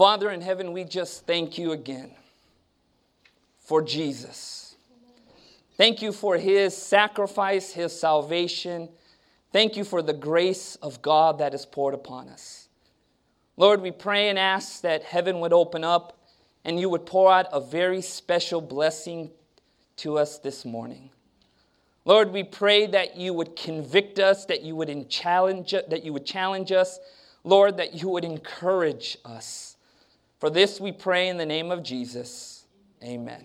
Father in heaven, we just thank you again for Jesus. Thank you for his sacrifice, his salvation. Thank you for the grace of God that is poured upon us. Lord, we pray and ask that heaven would open up and you would pour out a very special blessing to us this morning. Lord, we pray that you would convict us, that you would challenge, that you would challenge us, Lord, that you would encourage us. For this we pray in the name of Jesus. Amen.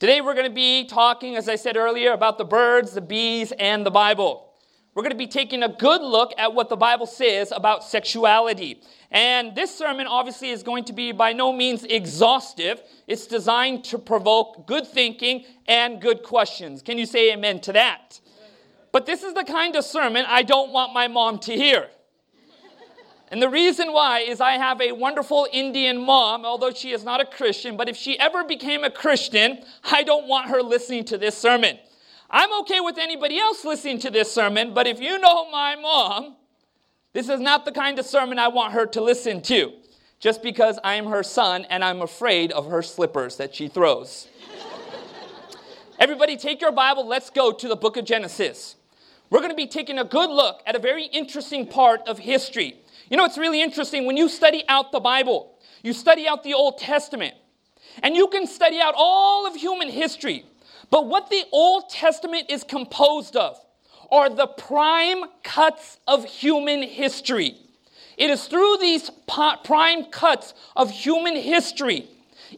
Today we're going to be talking, as I said earlier, about the birds, the bees, and the Bible we're going to be taking a good look at what the Bible says about sexuality. And this sermon obviously is going to be by no means exhaustive. It's designed to provoke good thinking and good questions. Can you say amen to that? But this is the kind of sermon I don't want my mom to hear. And the reason why is I have a wonderful Indian mom, although she is not a Christian, but if she ever became a Christian, I don't want her listening to this sermon. I'm okay with anybody else listening to this sermon, but if you know my mom, this is not the kind of sermon I want her to listen to, just because I am her son and I'm afraid of her slippers that she throws. Everybody, take your Bible, let's go to the book of Genesis. We're going to be taking a good look at a very interesting part of history. You know, it's really interesting when you study out the Bible, you study out the Old Testament, and you can study out all of human history. But what the Old Testament is composed of are the prime cuts of human history. It is through these prime cuts of human history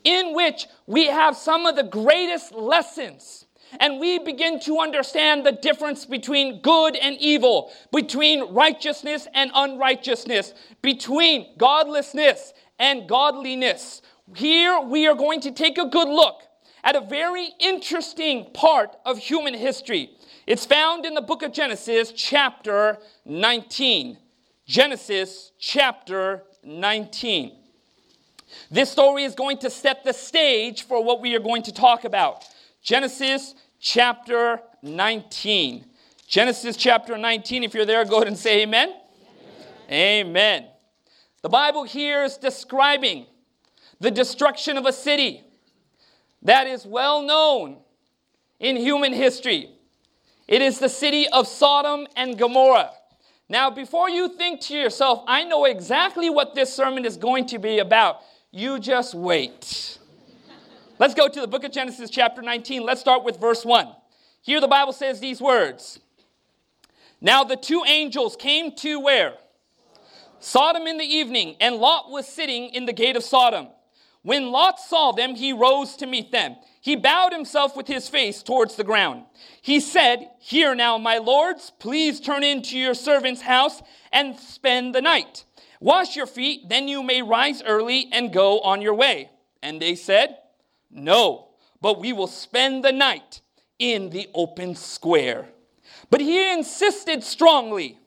in which we have some of the greatest lessons. And we begin to understand the difference between good and evil, between righteousness and unrighteousness, between godlessness and godliness. Here we are going to take a good look at a very interesting part of human history. It's found in the book of Genesis, chapter 19. Genesis, chapter 19. This story is going to set the stage for what we are going to talk about. Genesis, chapter 19. Genesis, chapter 19. If you're there, go ahead and say amen. Amen. amen. The Bible here is describing the destruction of a city that is well known in human history. It is the city of Sodom and Gomorrah. Now, before you think to yourself, I know exactly what this sermon is going to be about, you just wait. Let's go to the book of Genesis, chapter 19. Let's start with verse 1. Here the Bible says these words Now the two angels came to where? Sodom in the evening, and Lot was sitting in the gate of Sodom. When Lot saw them, he rose to meet them. He bowed himself with his face towards the ground. He said, Here now, my lords, please turn into your servant's house and spend the night. Wash your feet, then you may rise early and go on your way. And they said, No, but we will spend the night in the open square. But he insisted strongly.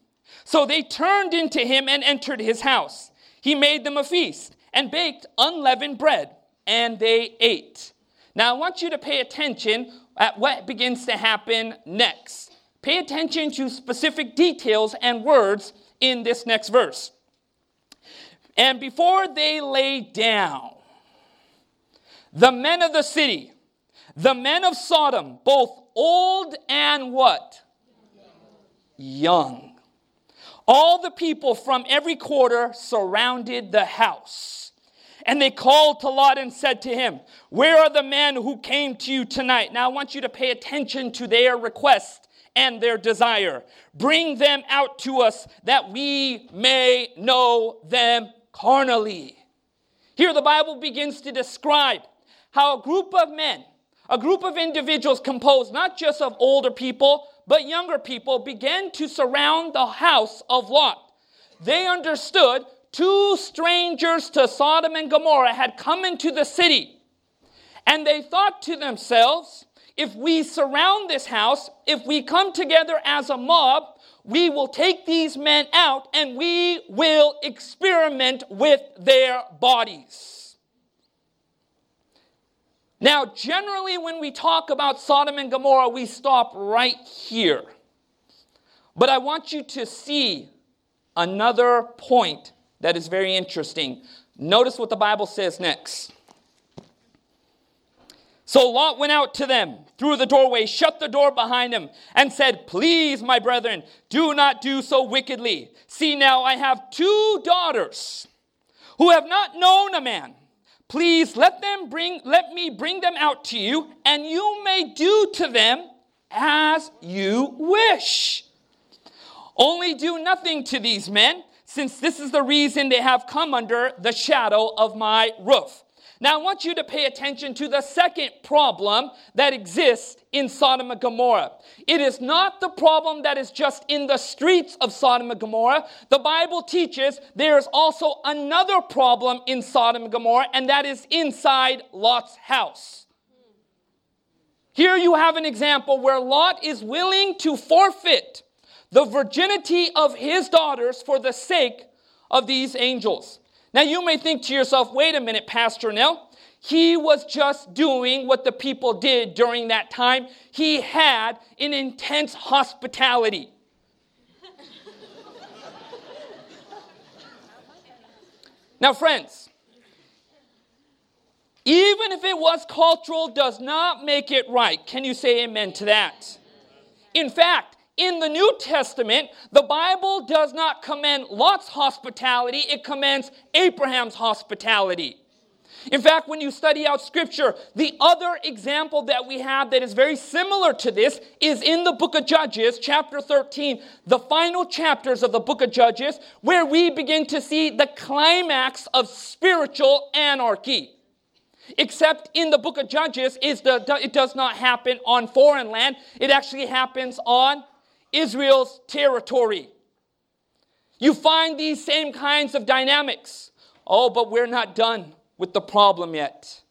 So they turned into him and entered his house. He made them a feast and baked unleavened bread, and they ate. Now, I want you to pay attention at what begins to happen next. Pay attention to specific details and words in this next verse. And before they lay down, the men of the city, the men of Sodom, both old and what? Young. All the people from every quarter surrounded the house. And they called to Lot and said to him, Where are the men who came to you tonight? Now I want you to pay attention to their request and their desire. Bring them out to us that we may know them carnally. Here the Bible begins to describe how a group of men, a group of individuals composed not just of older people, but younger people began to surround the house of Lot. They understood two strangers to Sodom and Gomorrah had come into the city. And they thought to themselves, if we surround this house, if we come together as a mob, we will take these men out and we will experiment with their bodies. Now, generally, when we talk about Sodom and Gomorrah, we stop right here. But I want you to see another point that is very interesting. Notice what the Bible says next. So Lot went out to them through the doorway, shut the door behind him, and said, Please, my brethren, do not do so wickedly. See now, I have two daughters who have not known a man. Please let them bring let me bring them out to you, and you may do to them as you wish. Only do nothing to these men, since this is the reason they have come under the shadow of my roof. Now, I want you to pay attention to the second problem that exists in Sodom and Gomorrah. It is not the problem that is just in the streets of Sodom and Gomorrah. The Bible teaches there is also another problem in Sodom and Gomorrah, and that is inside Lot's house. Here you have an example where Lot is willing to forfeit the virginity of his daughters for the sake of these angels. Now, you may think to yourself, wait a minute, Pastor Anil. He was just doing what the people did during that time. He had an intense hospitality. now, friends, even if it was cultural, does not make it right. Can you say amen to that? In fact, in the New Testament, the Bible does not commend Lot's hospitality, it commends Abraham's hospitality. In fact, when you study out scripture, the other example that we have that is very similar to this is in the book of Judges, chapter 13, the final chapters of the book of Judges, where we begin to see the climax of spiritual anarchy. Except in the book of Judges, the, it does not happen on foreign land, it actually happens on Israel's territory. You find these same kinds of dynamics. Oh, but we're not done with the problem yet.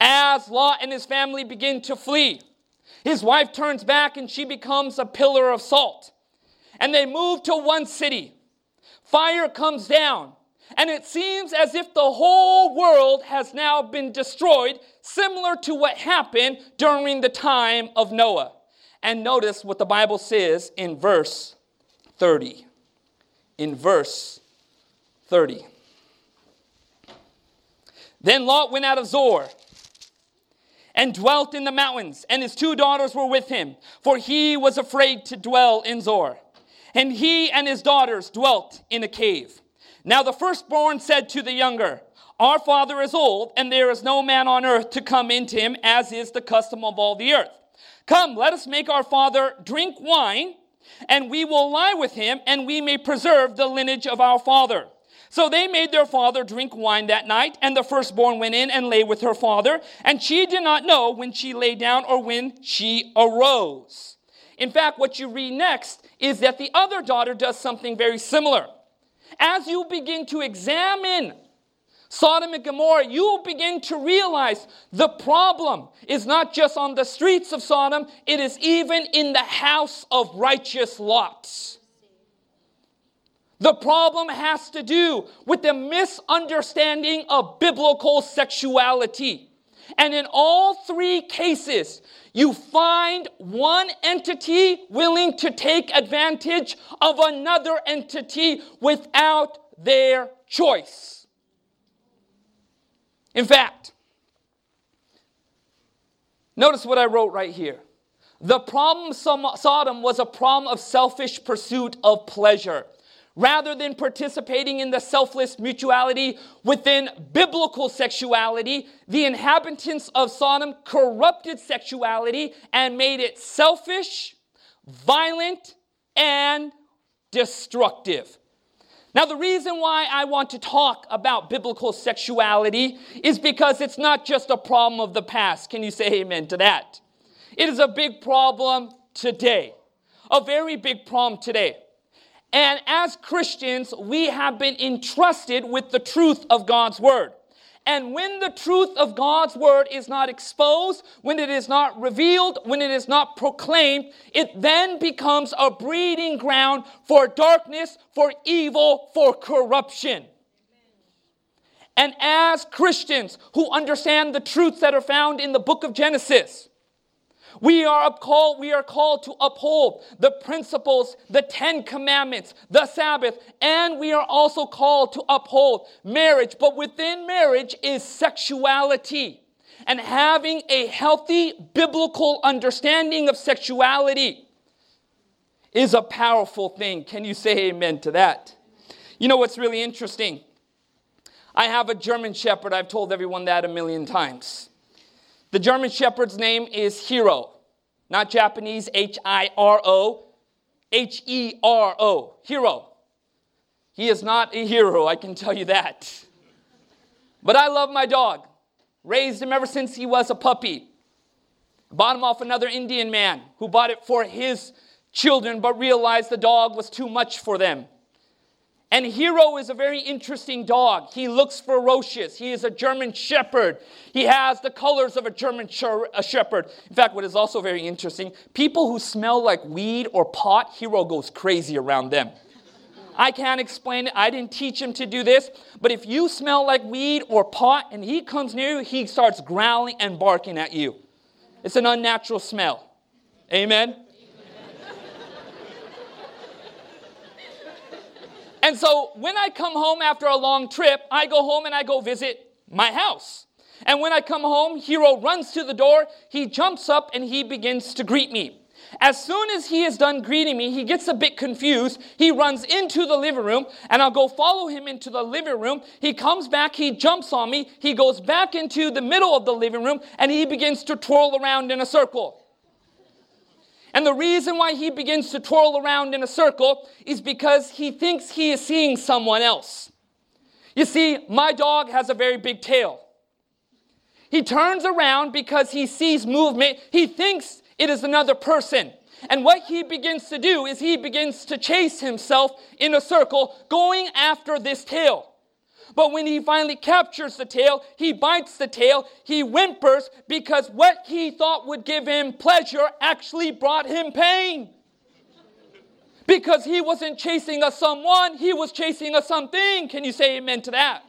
As Lot and his family begin to flee, his wife turns back and she becomes a pillar of salt. And they move to one city. Fire comes down, and it seems as if the whole world has now been destroyed, similar to what happened during the time of Noah. And notice what the Bible says in verse 30. In verse 30. Then Lot went out of Zoar and dwelt in the mountains, and his two daughters were with him, for he was afraid to dwell in Zoar. And he and his daughters dwelt in a cave. Now the firstborn said to the younger, Our father is old, and there is no man on earth to come into him, as is the custom of all the earth. Come, let us make our father drink wine, and we will lie with him, and we may preserve the lineage of our father. So they made their father drink wine that night, and the firstborn went in and lay with her father, and she did not know when she lay down or when she arose. In fact, what you read next is that the other daughter does something very similar. As you begin to examine Sodom and Gomorrah, you will begin to realize the problem is not just on the streets of Sodom, it is even in the house of righteous Lots. The problem has to do with the misunderstanding of biblical sexuality. And in all three cases, you find one entity willing to take advantage of another entity without their choice. In fact, notice what I wrote right here. The problem Sodom was a problem of selfish pursuit of pleasure. Rather than participating in the selfless mutuality within biblical sexuality, the inhabitants of Sodom corrupted sexuality and made it selfish, violent, and destructive. Now, the reason why I want to talk about biblical sexuality is because it's not just a problem of the past. Can you say amen to that? It is a big problem today, a very big problem today. And as Christians, we have been entrusted with the truth of God's word. And when the truth of God's word is not exposed, when it is not revealed, when it is not proclaimed, it then becomes a breeding ground for darkness, for evil, for corruption. And as Christians who understand the truths that are found in the book of Genesis, We are called, we are called to uphold the principles, the Ten Commandments, the Sabbath, and we are also called to uphold marriage. But within marriage is sexuality. And having a healthy biblical understanding of sexuality is a powerful thing. Can you say amen to that? You know what's really interesting? I have a German Shepherd. I've told everyone that a million times. The German Shepherd's name is Hero, not Japanese, H I R O, H E R O, Hero. He is not a hero, I can tell you that. But I love my dog. Raised him ever since he was a puppy. Bought him off another Indian man who bought it for his children but realized the dog was too much for them. And Hero is a very interesting dog. He looks ferocious. He is a German shepherd. He has the colors of a German shepherd. In fact, what is also very interesting people who smell like weed or pot, Hero goes crazy around them. I can't explain it. I didn't teach him to do this. But if you smell like weed or pot and he comes near you, he starts growling and barking at you. It's an unnatural smell. Amen? And so when I come home after a long trip, I go home and I go visit my house. And when I come home, Hero runs to the door, he jumps up and he begins to greet me. As soon as he is done greeting me, he gets a bit confused. He runs into the living room, and I'll go follow him into the living room. He comes back, he jumps on me, he goes back into the middle of the living room, and he begins to twirl around in a circle. And the reason why he begins to twirl around in a circle is because he thinks he is seeing someone else. You see, my dog has a very big tail. He turns around because he sees movement. He thinks it is another person. And what he begins to do is he begins to chase himself in a circle, going after this tail. But when he finally captures the tail, he bites the tail, he whimpers because what he thought would give him pleasure actually brought him pain. Because he wasn't chasing a someone, he was chasing a something. Can you say amen to that?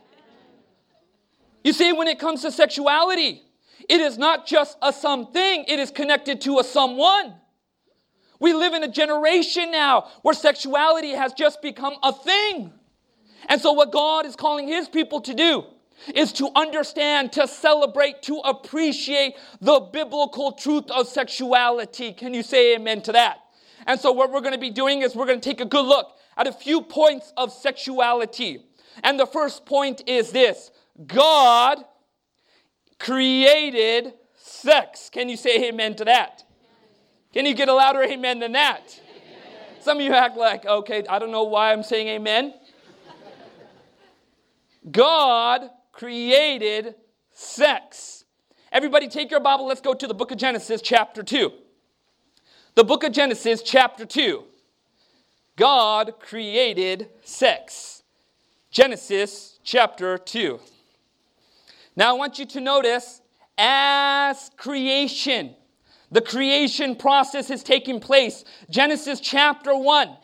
You see, when it comes to sexuality, it is not just a something, it is connected to a someone. We live in a generation now where sexuality has just become a thing. And so, what God is calling His people to do is to understand, to celebrate, to appreciate the biblical truth of sexuality. Can you say amen to that? And so, what we're going to be doing is we're going to take a good look at a few points of sexuality. And the first point is this God created sex. Can you say amen to that? Can you get a louder amen than that? Some of you act like, okay, I don't know why I'm saying amen. God created sex. Everybody, take your Bible. Let's go to the book of Genesis, chapter 2. The book of Genesis, chapter 2. God created sex. Genesis, chapter 2. Now, I want you to notice as creation, the creation process is taking place. Genesis, chapter 1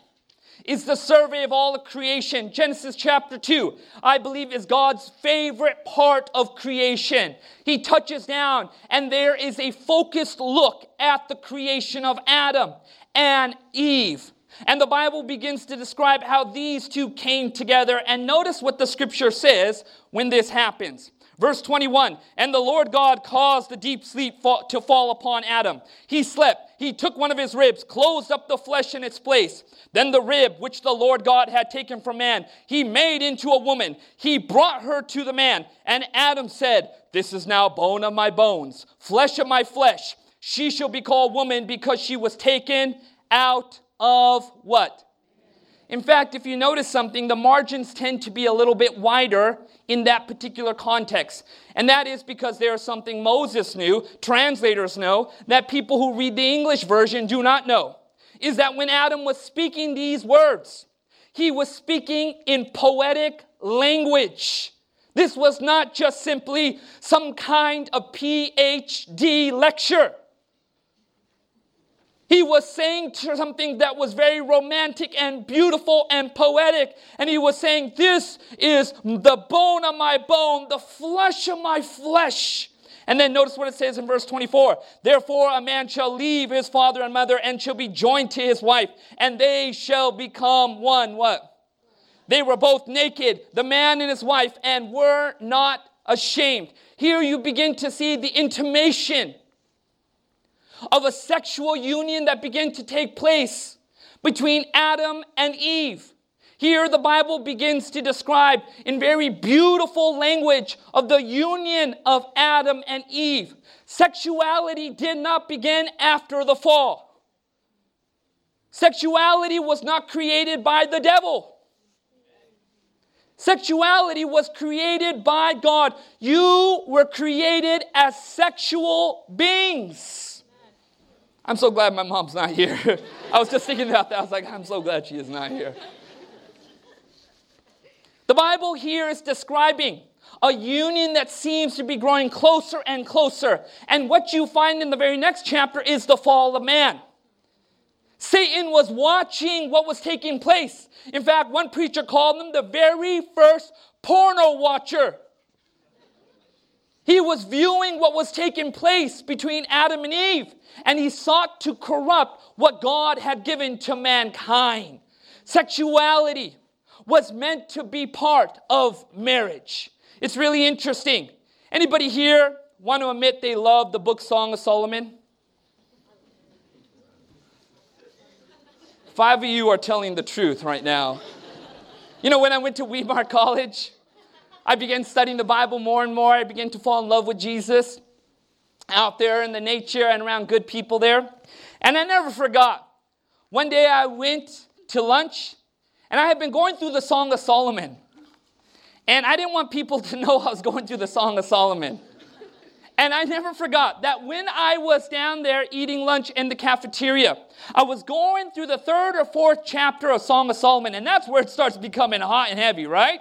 is the survey of all of creation. Genesis chapter 2, I believe, is God's favorite part of creation. He touches down, and there is a focused look at the creation of Adam and Eve. And the Bible begins to describe how these two came together. And notice what the scripture says when this happens. Verse 21 And the Lord God caused the deep sleep to fall upon Adam. He slept. He took one of his ribs, closed up the flesh in its place. Then the rib which the Lord God had taken from man, he made into a woman. He brought her to the man. And Adam said, This is now bone of my bones, flesh of my flesh. She shall be called woman because she was taken out of what? In fact, if you notice something, the margins tend to be a little bit wider in that particular context. And that is because there is something Moses knew, translators know, that people who read the English version do not know. Is that when Adam was speaking these words, he was speaking in poetic language. This was not just simply some kind of PhD lecture. He was saying something that was very romantic and beautiful and poetic. And he was saying, This is the bone of my bone, the flesh of my flesh. And then notice what it says in verse 24. Therefore, a man shall leave his father and mother and shall be joined to his wife, and they shall become one. What? They were both naked, the man and his wife, and were not ashamed. Here you begin to see the intimation of a sexual union that began to take place between Adam and Eve. Here, the Bible begins to describe in very beautiful language of the union of Adam and Eve. Sexuality did not begin after the fall. Sexuality was not created by the devil. Sexuality was created by God. You were created as sexual beings. I'm so glad my mom's not here. I was just thinking about that. I was like, I'm so glad she is not here. The Bible here is describing a union that seems to be growing closer and closer. And what you find in the very next chapter is the fall of man. Satan was watching what was taking place. In fact, one preacher called him the very first porno watcher. He was viewing what was taking place between Adam and Eve, and he sought to corrupt what God had given to mankind. Sexuality, was meant to be part of marriage. It's really interesting. Anybody here want to admit they love the book Song of Solomon? Five of you are telling the truth right now. You know, when I went to Weimar College, I began studying the Bible more and more. I began to fall in love with Jesus out there in the nature and around good people there. And I never forgot. One day I went to lunch and I had been going through the Song of Solomon. And I didn't want people to know I was going through the Song of Solomon. And I never forgot that when I was down there eating lunch in the cafeteria, I was going through the third or fourth chapter of Song of Solomon, and that's where it starts becoming hot and heavy, right?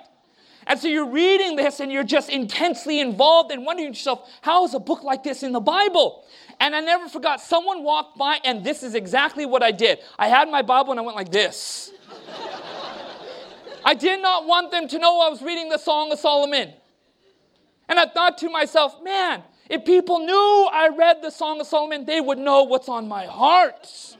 And so you're reading this and you're just intensely involved and wondering yourself, how is a book like this in the Bible? And I never forgot, someone walked by, and this is exactly what I did. I had my Bible and I went like this. I did not want them to know I was reading the Song of Solomon. And I thought to myself, man, if people knew I read the Song of Solomon, they would know what's on my heart.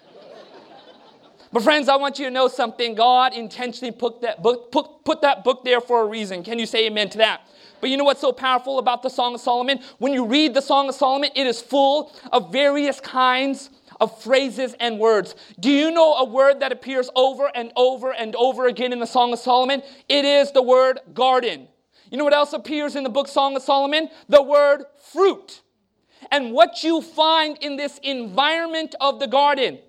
But friends, I want you to know something. God intentionally put that book, put, put that book there for a reason. Can you say amen to that? But you know what's so powerful about the Song of Solomon? When you read the Song of Solomon, it is full of various kinds of phrases and words. Do you know a word that appears over and over and over again in the Song of Solomon? It is the word garden. You know what else appears in the book Song of Solomon? The word fruit. And what you find in this environment of the garden,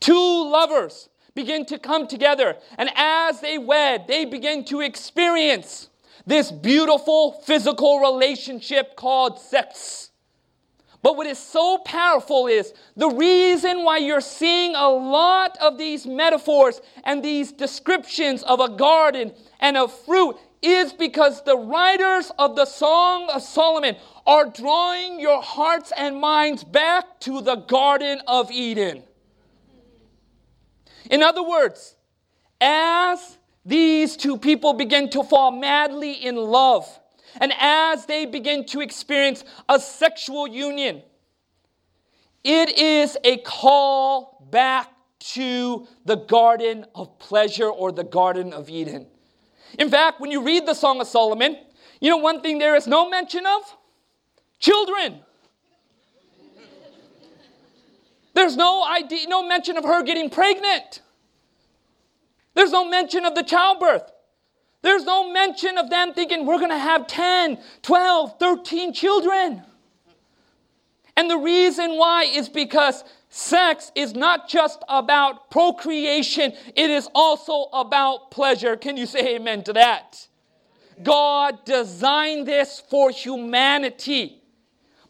two lovers begin to come together, and as they wed, they begin to experience this beautiful physical relationship called sex. But what is so powerful is the reason why you're seeing a lot of these metaphors and these descriptions of a garden and of fruit is because the writers of the Song of Solomon are drawing your hearts and minds back to the Garden of Eden. In other words, as these two people begin to fall madly in love, and as they begin to experience a sexual union, it is a call back to the Garden of Pleasure or the Garden of Eden. In fact, when you read the Song of Solomon, you know one thing there is no mention of? Children. There's no idea, no mention of her getting pregnant. There's no mention of the childbirth. There's no mention of them thinking we're going to have 10, 12, 13 children. And the reason why is because sex is not just about procreation, it is also about pleasure. Can you say amen to that? God designed this for humanity.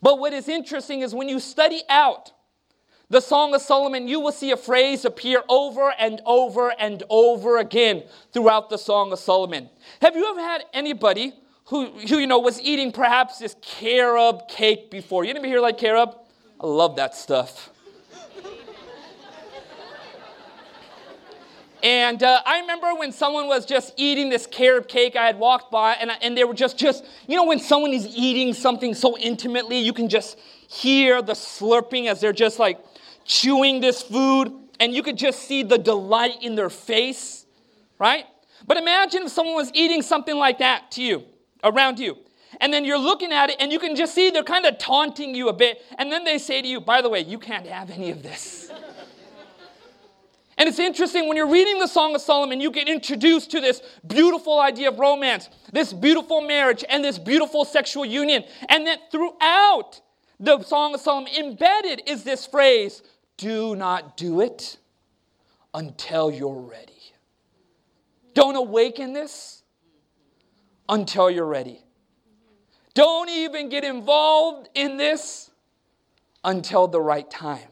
But what is interesting is when you study out the Song of Solomon, you will see a phrase appear over and over and over again throughout the Song of Solomon. Have you ever had anybody who, who you know was eating perhaps this carob cake before? You ever hear like carob? I love that stuff. And uh, I remember when someone was just eating this carob cake, I had walked by, and, I, and they were just, just, you know, when someone is eating something so intimately, you can just hear the slurping as they're just like chewing this food, and you could just see the delight in their face, right? But imagine if someone was eating something like that to you, around you. And then you're looking at it, and you can just see they're kind of taunting you a bit. And then they say to you, by the way, you can't have any of this. And it's interesting when you're reading the Song of Solomon, you get introduced to this beautiful idea of romance, this beautiful marriage, and this beautiful sexual union. And that throughout the Song of Solomon, embedded is this phrase do not do it until you're ready. Don't awaken this until you're ready. Don't even get involved in this until the right time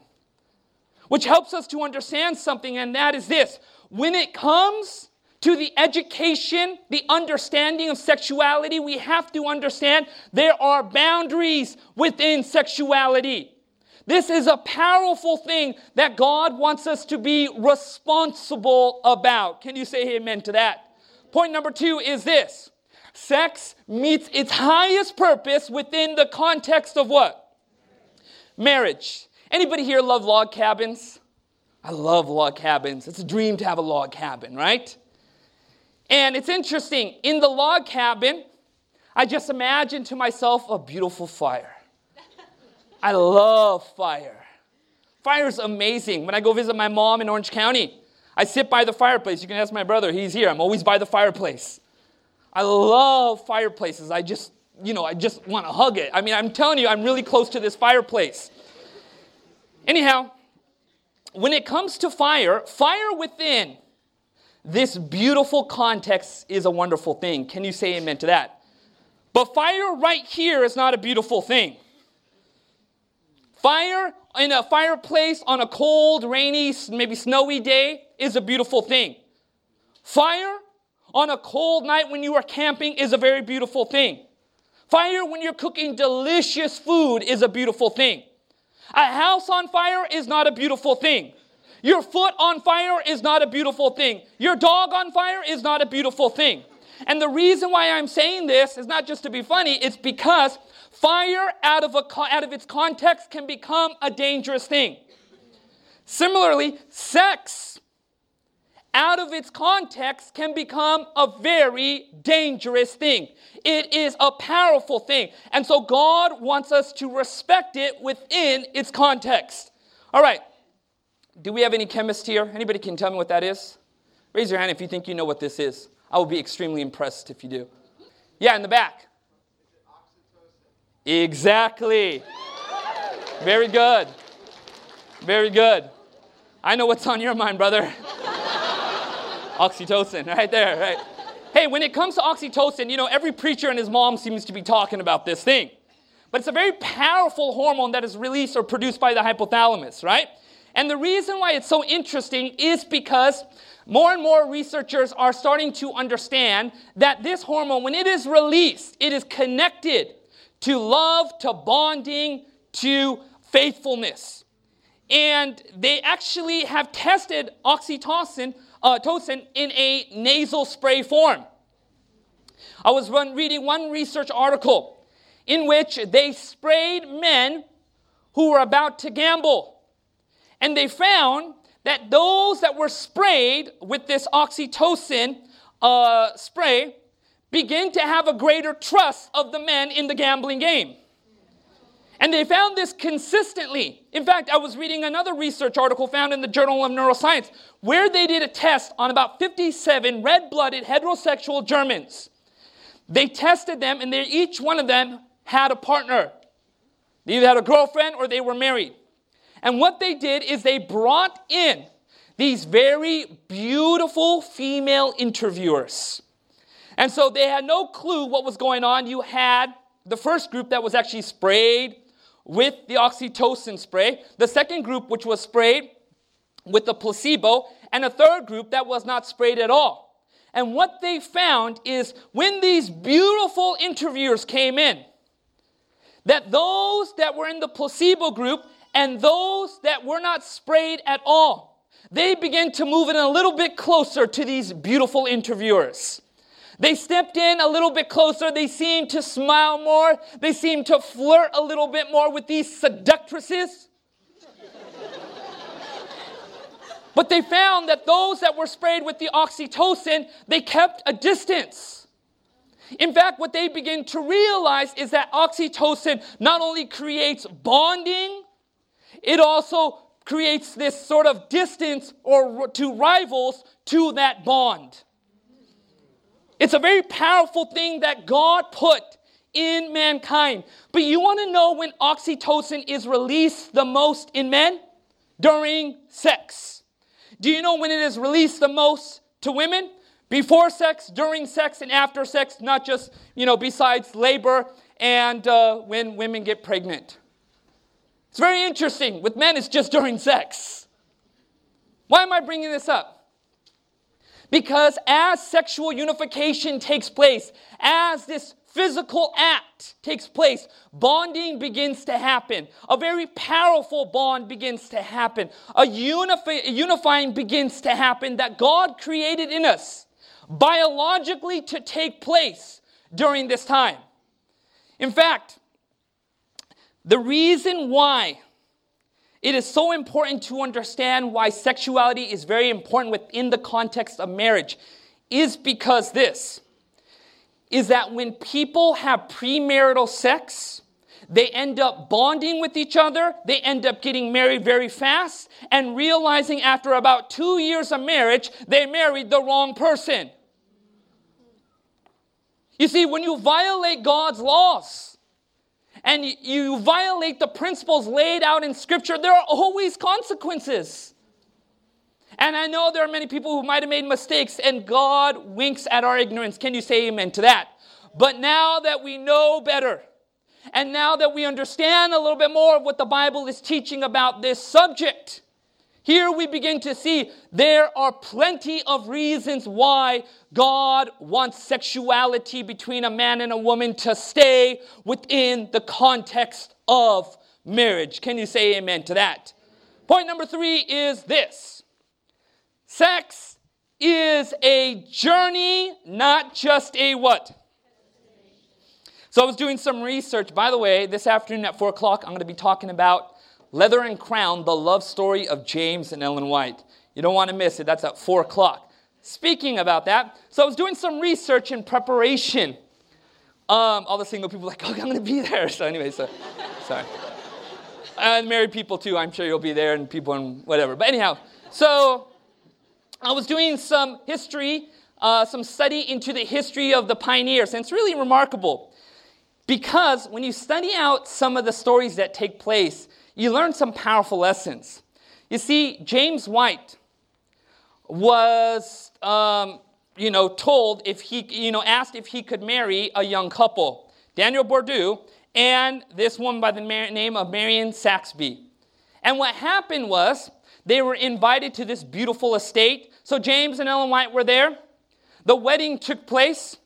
which helps us to understand something, and that is this when it comes to the education, the understanding of sexuality, we have to understand there are boundaries within sexuality. This is a powerful thing that God wants us to be responsible about. Can you say amen to that? Point number two is this sex meets its highest purpose within the context of what? Marriage. Anybody here love log cabins? I love log cabins. It's a dream to have a log cabin, right? And it's interesting. In the log cabin, I just imagine to myself a beautiful fire. I love fire. Fire is amazing. When I go visit my mom in Orange County, I sit by the fireplace. You can ask my brother, he's here. I'm always by the fireplace. I love fireplaces. I just, you know, I just want to hug it. I mean, I'm telling you, I'm really close to this fireplace. Anyhow, when it comes to fire, fire within this beautiful context is a wonderful thing. Can you say amen to that? But fire right here is not a beautiful thing. Fire in a fireplace on a cold, rainy, maybe snowy day is a beautiful thing. Fire on a cold night when you are camping is a very beautiful thing. Fire when you're cooking delicious food is a beautiful thing. A house on fire is not a beautiful thing. Your foot on fire is not a beautiful thing. Your dog on fire is not a beautiful thing. And the reason why I'm saying this is not just to be funny, it's because fire out of, a, out of its context can become a dangerous thing. Similarly, sex out of its context can become a very dangerous thing. It is a powerful thing. And so God wants us to respect it within its context. All right. Do we have any chemists here? Anybody can tell me what that is? Raise your hand if you think you know what this is. I will be extremely impressed if you do. Yeah, in the back. Exactly. Very good. Very good. I know what's on your mind, brother. Oxytocin, right there, right? Hey, when it comes to oxytocin, you know, every preacher and his mom seems to be talking about this thing. But it's a very powerful hormone that is released or produced by the hypothalamus, right? And the reason why it's so interesting is because more and more researchers are starting to understand that this hormone, when it is released, it is connected to love, to bonding, to faithfulness. And they actually have tested oxytocin uh, tocin in a nasal spray form. I was run, reading one research article in which they sprayed men who were about to gamble. And they found that those that were sprayed with this oxytocin uh, spray begin to have a greater trust of the men in the gambling game. And they found this consistently. In fact, I was reading another research article found in the Journal of Neuroscience where they did a test on about 57 red blooded heterosexual Germans. They tested them, and they, each one of them had a partner. They either had a girlfriend or they were married. And what they did is they brought in these very beautiful female interviewers. And so they had no clue what was going on. You had the first group that was actually sprayed with the oxytocin spray, the second group, which was sprayed with the placebo, and a third group that was not sprayed at all. And what they found is when these beautiful interviewers came in, that those that were in the placebo group and those that were not sprayed at all, they began to move in a little bit closer to these beautiful interviewers. They stepped in a little bit closer. They seemed to smile more. They seemed to flirt a little bit more with these seductresses. but they found that those that were sprayed with the oxytocin, they kept a distance. In fact, what they begin to realize is that oxytocin not only creates bonding, it also creates this sort of distance or to rivals to that bond. It's a very powerful thing that God put in mankind. But you want to know when oxytocin is released the most in men? During sex. Do you know when it is released the most to women? Before sex, during sex, and after sex, not just, you know, besides labor and uh, when women get pregnant. It's very interesting. With men, it's just during sex. Why am I bringing this up? Because as sexual unification takes place, as this physical act takes place, bonding begins to happen. A very powerful bond begins to happen. A unifi- unifying begins to happen that God created in us biologically to take place during this time. In fact, the reason why it is so important to understand why sexuality is very important within the context of marriage is because this is that when people have premarital sex, they end up bonding with each other, they end up getting married very fast, and realizing after about two years of marriage, they married the wrong person. You see, when you violate God's laws, and you violate the principles laid out in Scripture, there are always consequences. And I know there are many people who might have made mistakes, and God winks at our ignorance. Can you say amen to that? But now that we know better, and now that we understand a little bit more of what the Bible is teaching about this subject, here we begin to see there are plenty of reasons why God wants sexuality between a man and a woman to stay within the context of marriage. Can you say amen to that? Point number three is this sex is a journey, not just a what? So I was doing some research. By the way, this afternoon at 4 o'clock, I'm going to be talking about Leather and Crown, the love story of James and Ellen White. You don't want to miss it. That's at 4 o'clock. Speaking about that, so I was doing some research in preparation. Um, all the single people like, oh, I'm going to be there. So anyway, so sorry. And married people too. I'm sure you'll be there, and people and whatever. But anyhow, so I was doing some history, uh, some study into the history of the pioneers, and it's really remarkable because when you study out some of the stories that take place you learn some powerful lessons. You see, James White was, um, you know, told if he, you know, asked if he could marry a young couple, Daniel Bourdeau and this woman by the name of Marion Saxby. And what happened was they were invited to this beautiful estate. So James and Ellen White were there. The wedding took place.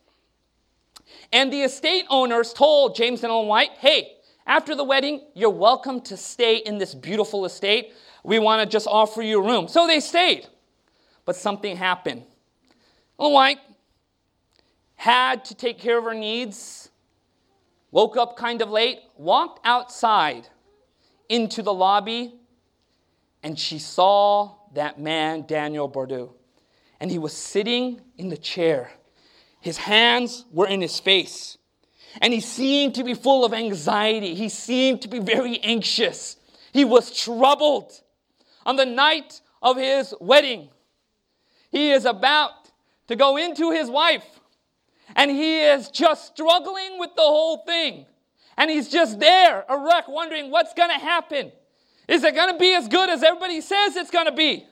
And the estate owners told James and Ellen White, hey, after the wedding, you're welcome to stay in this beautiful estate. We want to just offer you a room. So they stayed. But something happened. Ellen White had to take care of her needs, woke up kind of late, walked outside into the lobby, and she saw that man, Daniel Bourdeau. And he was sitting in the chair. His hands were in his face. And he seemed to be full of anxiety. He seemed to be very anxious. He was troubled. On the night of his wedding, he is about to go into his wife, and he is just struggling with the whole thing. And he's just there, a wreck, wondering what's going to happen. Is it going to be as good as everybody says it's going to be?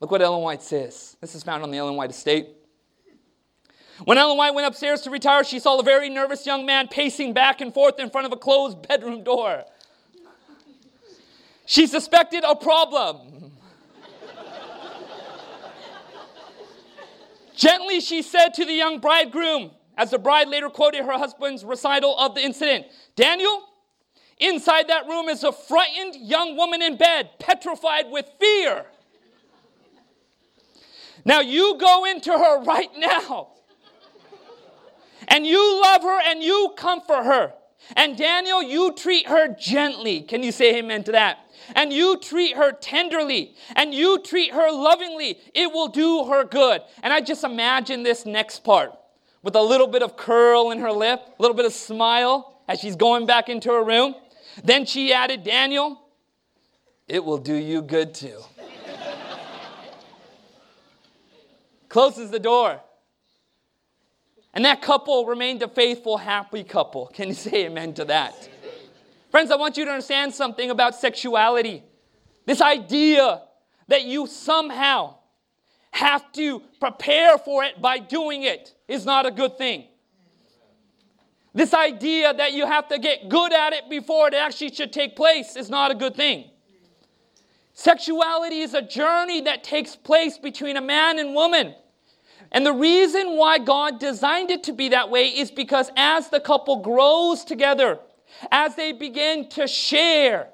Look what Ellen White says. This is found on the Ellen White estate. When Ellen White went upstairs to retire, she saw a very nervous young man pacing back and forth in front of a closed bedroom door. She suspected a problem. Gently, she said to the young bridegroom, as the bride later quoted her husband's recital of the incident Daniel, Inside that room is a frightened young woman in bed, petrified with fear. Now you go into her right now. And you love her and you comfort her. And Daniel, you treat her gently. Can you say amen to that? And you treat her tenderly and you treat her lovingly. It will do her good. And I just imagine this next part with a little bit of curl in her lip, a little bit of smile as she's going back into her room. Then she added, Daniel, it will do you good too. Closes the door. And that couple remained a faithful, happy couple. Can you say amen to that? Friends, I want you to understand something about sexuality. This idea that you somehow have to prepare for it by doing it is not a good thing. This idea that you have to get good at it before it actually should take place is not a good thing. Sexuality is a journey that takes place between a man and woman. And the reason why God designed it to be that way is because as the couple grows together, as they begin to share,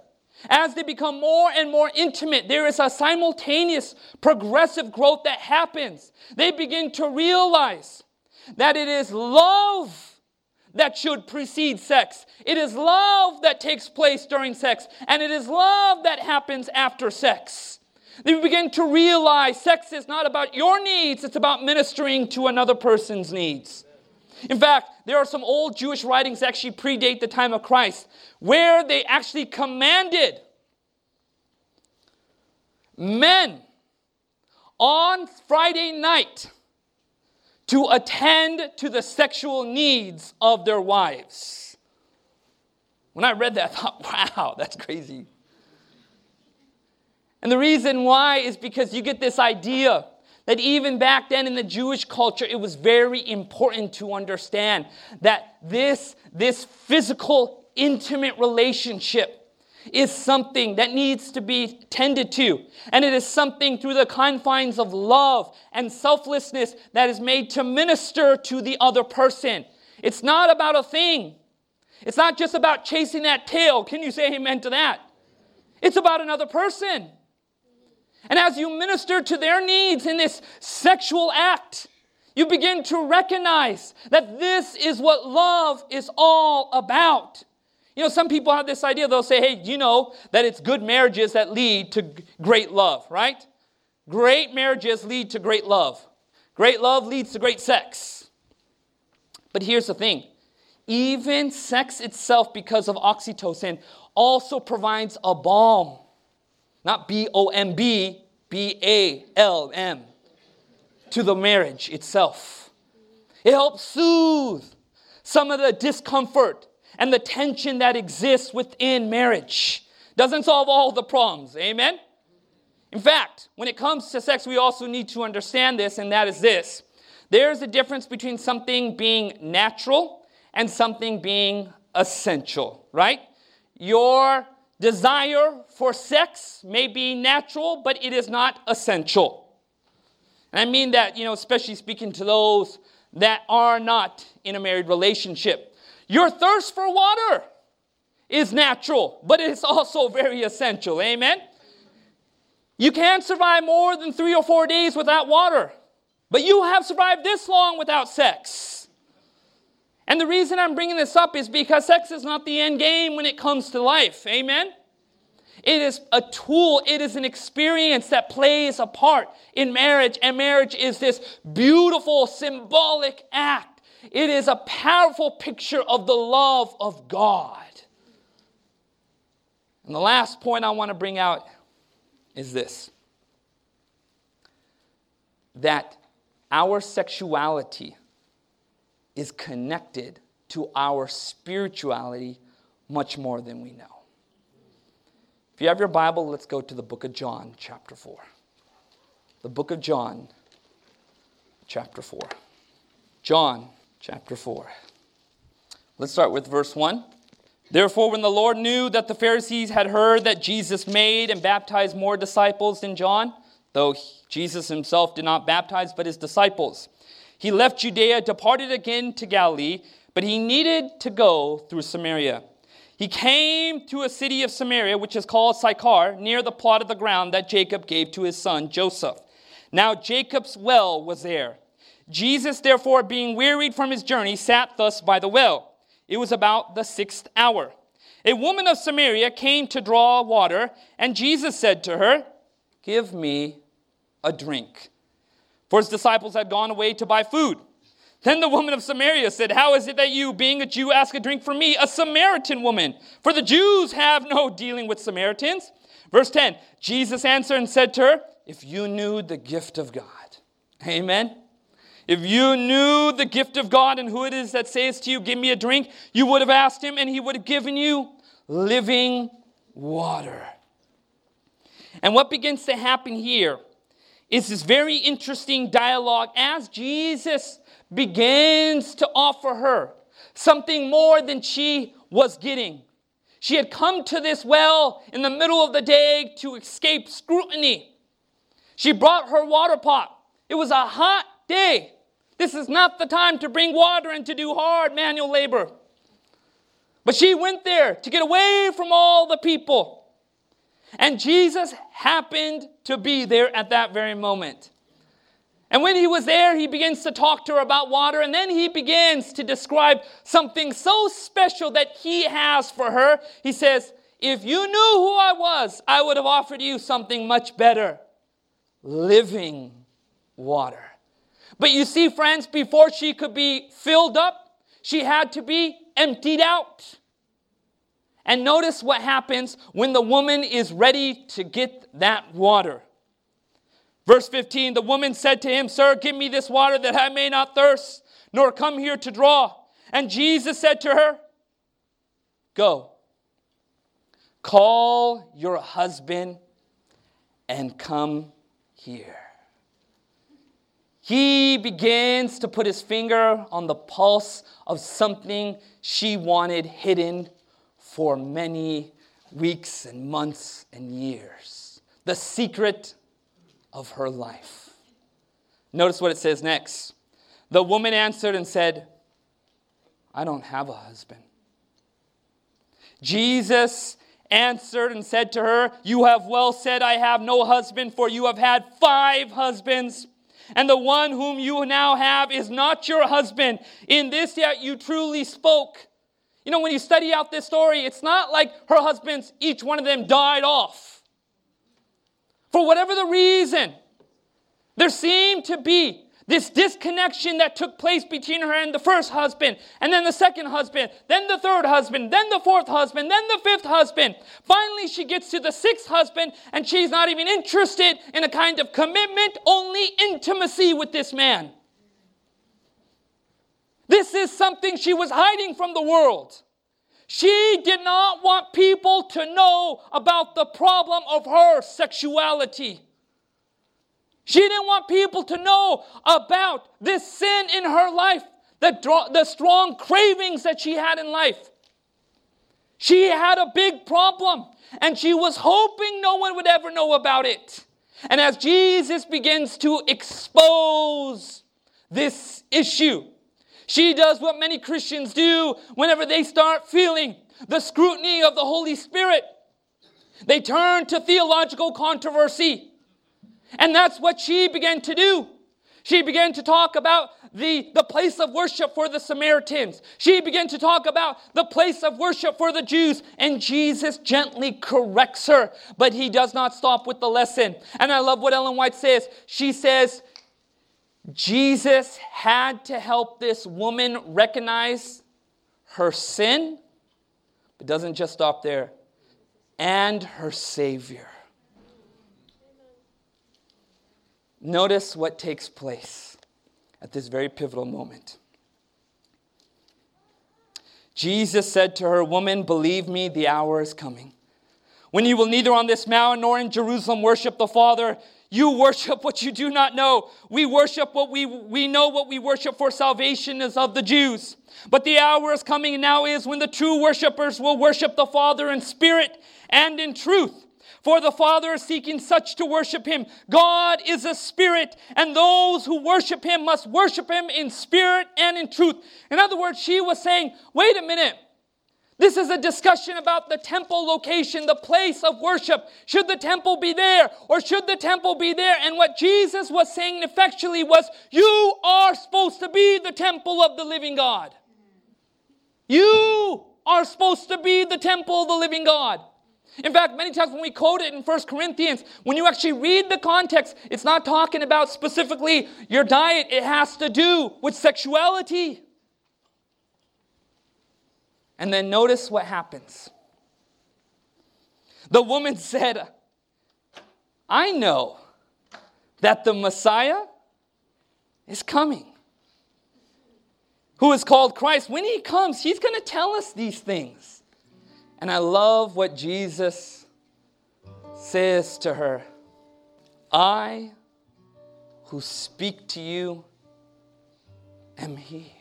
as they become more and more intimate, there is a simultaneous progressive growth that happens. They begin to realize that it is love that should precede sex. It is love that takes place during sex, and it is love that happens after sex. They begin to realize sex is not about your needs, it's about ministering to another person's needs. In fact, there are some old Jewish writings that actually predate the time of Christ where they actually commanded men on Friday night to attend to the sexual needs of their wives. When I read that, I thought, wow, that's crazy. And the reason why is because you get this idea that even back then in the Jewish culture, it was very important to understand that this, this physical, intimate relationship is something that needs to be tended to. And it is something through the confines of love and selflessness that is made to minister to the other person. It's not about a thing. It's not just about chasing that tail. Can you say amen to that? It's about another person. And as you minister to their needs in this sexual act, you begin to recognize that this is what love is all about. You know, some people have this idea, they'll say, hey, you know that it's good marriages that lead to great love, right? Great marriages lead to great love. Great love leads to great sex. But here's the thing even sex itself, because of oxytocin, also provides a balm. Not B O M B, B A L M, to the marriage itself. It helps soothe some of the discomfort and the tension that exists within marriage. Doesn't solve all the problems. Amen? In fact, when it comes to sex, we also need to understand this, and that is this there's a difference between something being natural and something being essential, right? Your desire for sex may be natural, but it is not essential. And I mean that, you know, especially speaking to those that are not in a married relationship. Your thirst for water is natural, but it's also very essential. Amen? You can't survive more than three or four days without water, but you have survived this long without sex. And the reason I'm bringing this up is because sex is not the end game when it comes to life. Amen? It is a tool, it is an experience that plays a part in marriage, and marriage is this beautiful, symbolic act it is a powerful picture of the love of God. And the last point I want to bring out is this that our sexuality is connected to our spirituality much more than we know. If you have your Bible, let's go to the book of John, chapter 4. The book of John, chapter 4. John chapter 4. Let's start with verse 1. Therefore, when the Lord knew that the Pharisees had heard that Jesus made and baptized more disciples than John, though Jesus himself did not baptize but his disciples, he left Judea, departed again to Galilee, but he needed to go through Samaria. he came to a city of Samaria, which is called Sychar, near the plot of the ground that Jacob gave to his son Joseph. Now Jacob's well was there. Jesus, therefore, being wearied from his journey, sat thus by the well. It was about the sixth hour. A woman of Samaria came to draw water, and Jesus said to her, Give me a drink. For his disciples had gone away to buy food. Then the woman of Samaria said, How is it that you, being a Jew, ask a drink from me, a Samaritan woman? For the Jews have no dealing with Samaritans. Verse 10 Jesus answered and said to her, If you knew the gift of God, amen. If you knew the gift of God and who it is that says to you, Give me a drink, you would have asked him and he would have given you living water. And what begins to happen here is this very interesting dialogue as Jesus begins to offer her something more than she was getting. She had come to this well in the middle of the day to escape scrutiny. She brought her water pot. It was a hot day. This is not the time to bring water and to do hard manual labor. But she went there to get away from all the people. And Jesus happened to be there at that very moment. And when he was there, he begins to talk to her about water, and then he begins to describe something so special that he has for her. He says, If you knew who I was, I would have offered you something much better living water. But you see, friends, before she could be filled up, she had to be emptied out. And notice what happens when the woman is ready to get that water. Verse 15 The woman said to him, Sir, give me this water that I may not thirst, nor come here to draw. And Jesus said to her, Go, call your husband and come here he begins to put his finger on the pulse of something she wanted hidden for many weeks and months and years. The secret of her life. Notice what it says next. The woman answered and said, I don't have a husband. Jesus answered and said to her, You have well said, I have no husband, for you have had five husbands and the one whom you now have is not your husband. In this yet you truly spoke. You know, when you study out this story, it's not like her husbands, each one of them died off. For whatever the reason, there seemed to be this disconnection that took place between her and the first husband, and then the second husband, then the third husband, then the fourth husband, then the fifth husband. Finally, she gets to the sixth husband, and she's not even interested in a kind of commitment, only intimacy with this man. This is something she was hiding from the world. She did not want people to know about the problem of her sexuality. She didn't want people to know about this sin in her life, the, the strong cravings that she had in life. She had a big problem, and she was hoping no one would ever know about it. And as Jesus begins to expose this issue, she does what many Christians do whenever they start feeling the scrutiny of the Holy Spirit. They turn to theological controversy. And that's what she began to do. She began to talk about the, the place of worship for the Samaritans. She began to talk about the place of worship for the Jews. And Jesus gently corrects her, but he does not stop with the lesson. And I love what Ellen White says. She says, Jesus had to help this woman recognize her sin, but doesn't just stop there, and her Savior. Notice what takes place at this very pivotal moment. Jesus said to her, Woman, believe me, the hour is coming. When you will neither on this mountain nor in Jerusalem worship the Father, you worship what you do not know. We worship what we, we know what we worship for salvation is of the Jews. But the hour is coming and now is when the true worshipers will worship the Father in spirit and in truth. For the Father is seeking such to worship him. God is a spirit, and those who worship him must worship him in spirit and in truth. In other words, she was saying, wait a minute. This is a discussion about the temple location, the place of worship. Should the temple be there or should the temple be there? And what Jesus was saying effectually was, You are supposed to be the temple of the living God. You are supposed to be the temple of the living God. In fact, many times when we quote it in 1 Corinthians, when you actually read the context, it's not talking about specifically your diet, it has to do with sexuality. And then notice what happens. The woman said, I know that the Messiah is coming, who is called Christ. When he comes, he's going to tell us these things. And I love what Jesus says to her I who speak to you am he.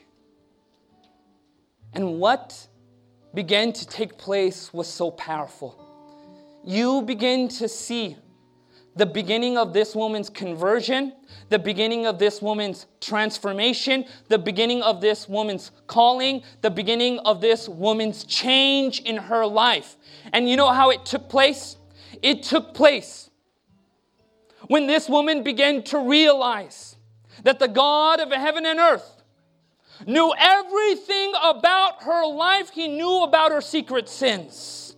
And what began to take place was so powerful. You begin to see the beginning of this woman's conversion, the beginning of this woman's transformation, the beginning of this woman's calling, the beginning of this woman's change in her life. And you know how it took place? It took place when this woman began to realize that the God of heaven and earth knew everything about her life, he knew about her secret sins.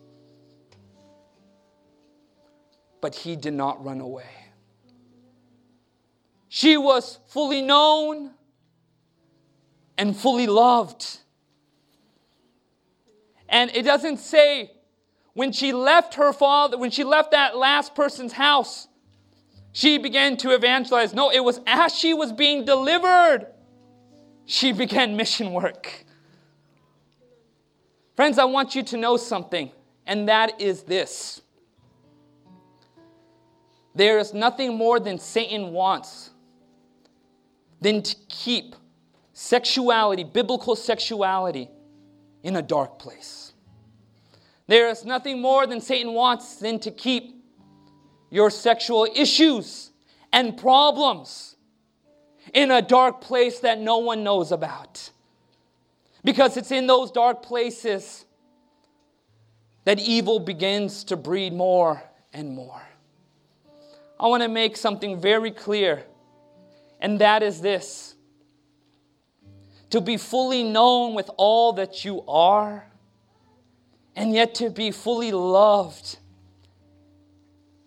But he did not run away. She was fully known and fully loved. And it doesn't say when she left her father, when she left that last person's house, she began to evangelize. No, it was as she was being delivered she began mission work. Friends, I want you to know something, and that is this. There is nothing more than Satan wants than to keep sexuality, biblical sexuality, in a dark place. There is nothing more than Satan wants than to keep your sexual issues and problems in a dark place that no one knows about. Because it's in those dark places that evil begins to breed more and more. I want to make something very clear, and that is this to be fully known with all that you are, and yet to be fully loved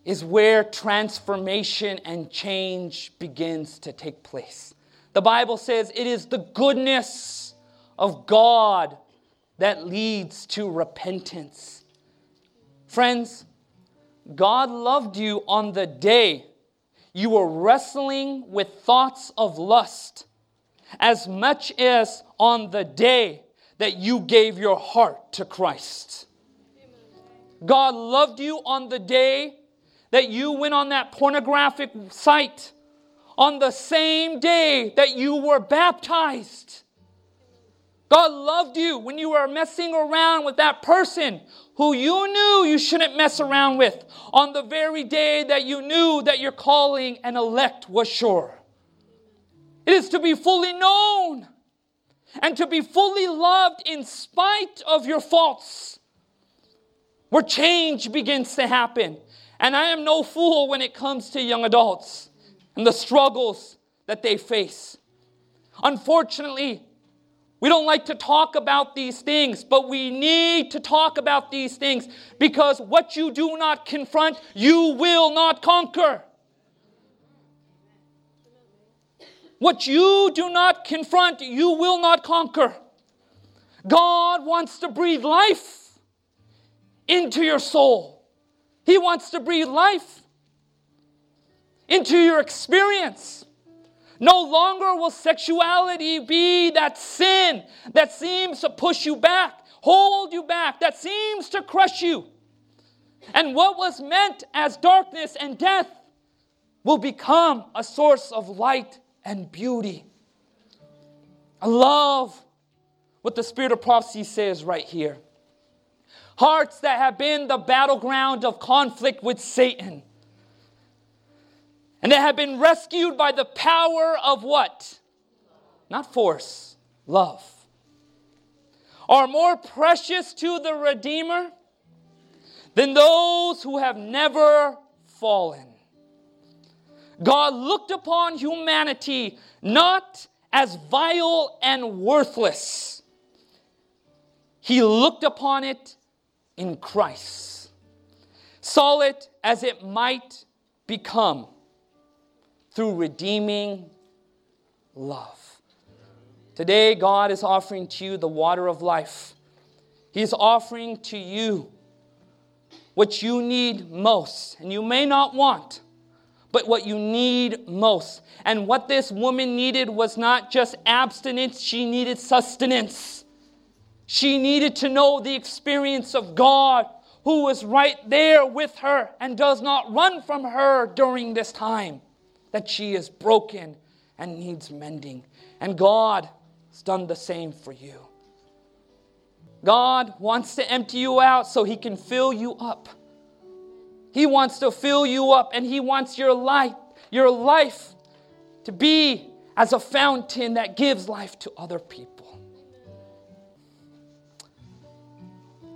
is where transformation and change begins to take place. The Bible says it is the goodness of God that leads to repentance. Friends, God loved you on the day you were wrestling with thoughts of lust as much as on the day that you gave your heart to Christ. God loved you on the day that you went on that pornographic site on the same day that you were baptized. God loved you when you were messing around with that person who you knew you shouldn't mess around with on the very day that you knew that your calling and elect was sure. It is to be fully known and to be fully loved in spite of your faults, where change begins to happen and I am no fool when it comes to young adults and the struggles that they face. Unfortunately, we don't like to talk about these things, but we need to talk about these things because what you do not confront, you will not conquer. What you do not confront, you will not conquer. God wants to breathe life into your soul. He wants to breathe life into your experience. No longer will sexuality be that sin that seems to push you back, hold you back, that seems to crush you. And what was meant as darkness and death will become a source of light and beauty. I love what the Spirit of prophecy says right here hearts that have been the battleground of conflict with Satan. And that have been rescued by the power of what? Not force, love. are more precious to the Redeemer than those who have never fallen. God looked upon humanity not as vile and worthless, He looked upon it in Christ, it as it might become through redeeming love. Today, God is offering to you the water of life. He is offering to you what you need most, and you may not want, but what you need most. And what this woman needed was not just abstinence, she needed sustenance. She needed to know the experience of God who is right there with her and does not run from her during this time that she is broken and needs mending. And God has done the same for you. God wants to empty you out so He can fill you up. He wants to fill you up and He wants your life, your life to be as a fountain that gives life to other people.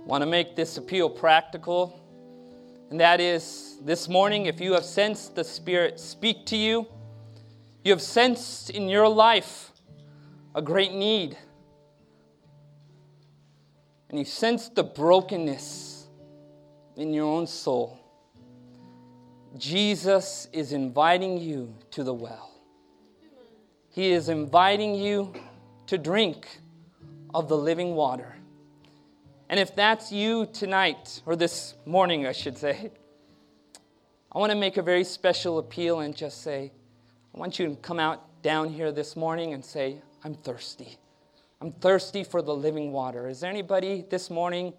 Want to make this appeal practical, and that is this morning, if you have sensed the Spirit speak to you, you have sensed in your life a great need, and you sense the brokenness in your own soul Jesus is inviting you to the well. He is inviting you to drink of the living water. And if that's you tonight, or this morning, I should say, I want to make a very special appeal and just say, I want you to come out down here this morning and say, I'm thirsty. I'm thirsty for the living water. Is there anybody this morning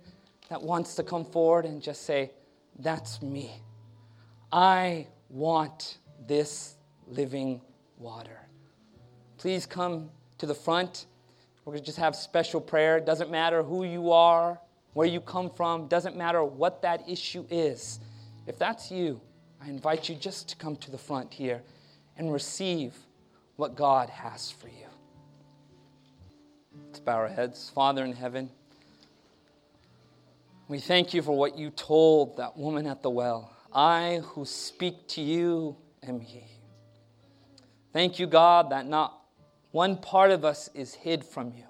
that wants to come forward and just say, That's me? I want this living water. Please come to the front. We're going to just have special prayer. It doesn't matter who you are, where you come from, doesn't matter what that issue is. If that's you, I invite you just to come to the front here and receive what God has for you. Let's bow our heads. Father in heaven, we thank you for what you told that woman at the well. I who speak to you am He. Thank you, God, that not one part of us is hid from you.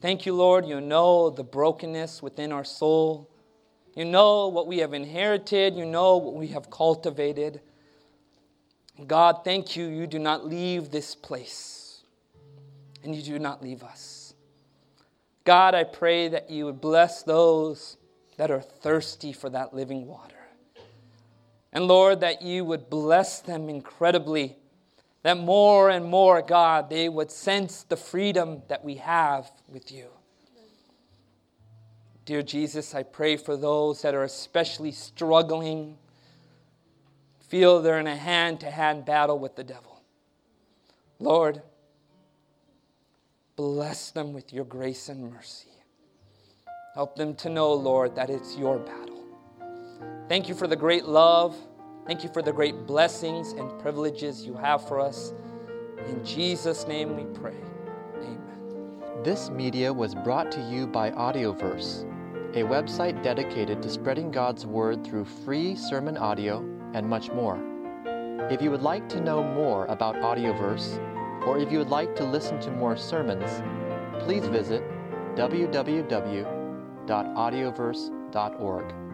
Thank you, Lord, you know the brokenness within our soul. You know what we have inherited. You know what we have cultivated. God, thank you, you do not leave this place, and you do not leave us. God, I pray that you would bless those that are thirsty for that living water. And Lord, that you would bless them incredibly, that more and more, God, they would sense the freedom that we have with you. Dear Jesus, I pray for those that are especially struggling, feel they're in a hand to hand battle with the devil. Lord, bless them with your grace and mercy. Help them to know, Lord, that it's your battle. Thank you for the great love. Thank you for the great blessings and privileges you have for us. In Jesus' name we pray. Amen. This media was brought to you by Audioverse, a website dedicated to spreading God's Word through free sermon audio and much more. If you would like to know more about Audioverse, or if you would like to listen to more sermons, please visit www.audioverse.org.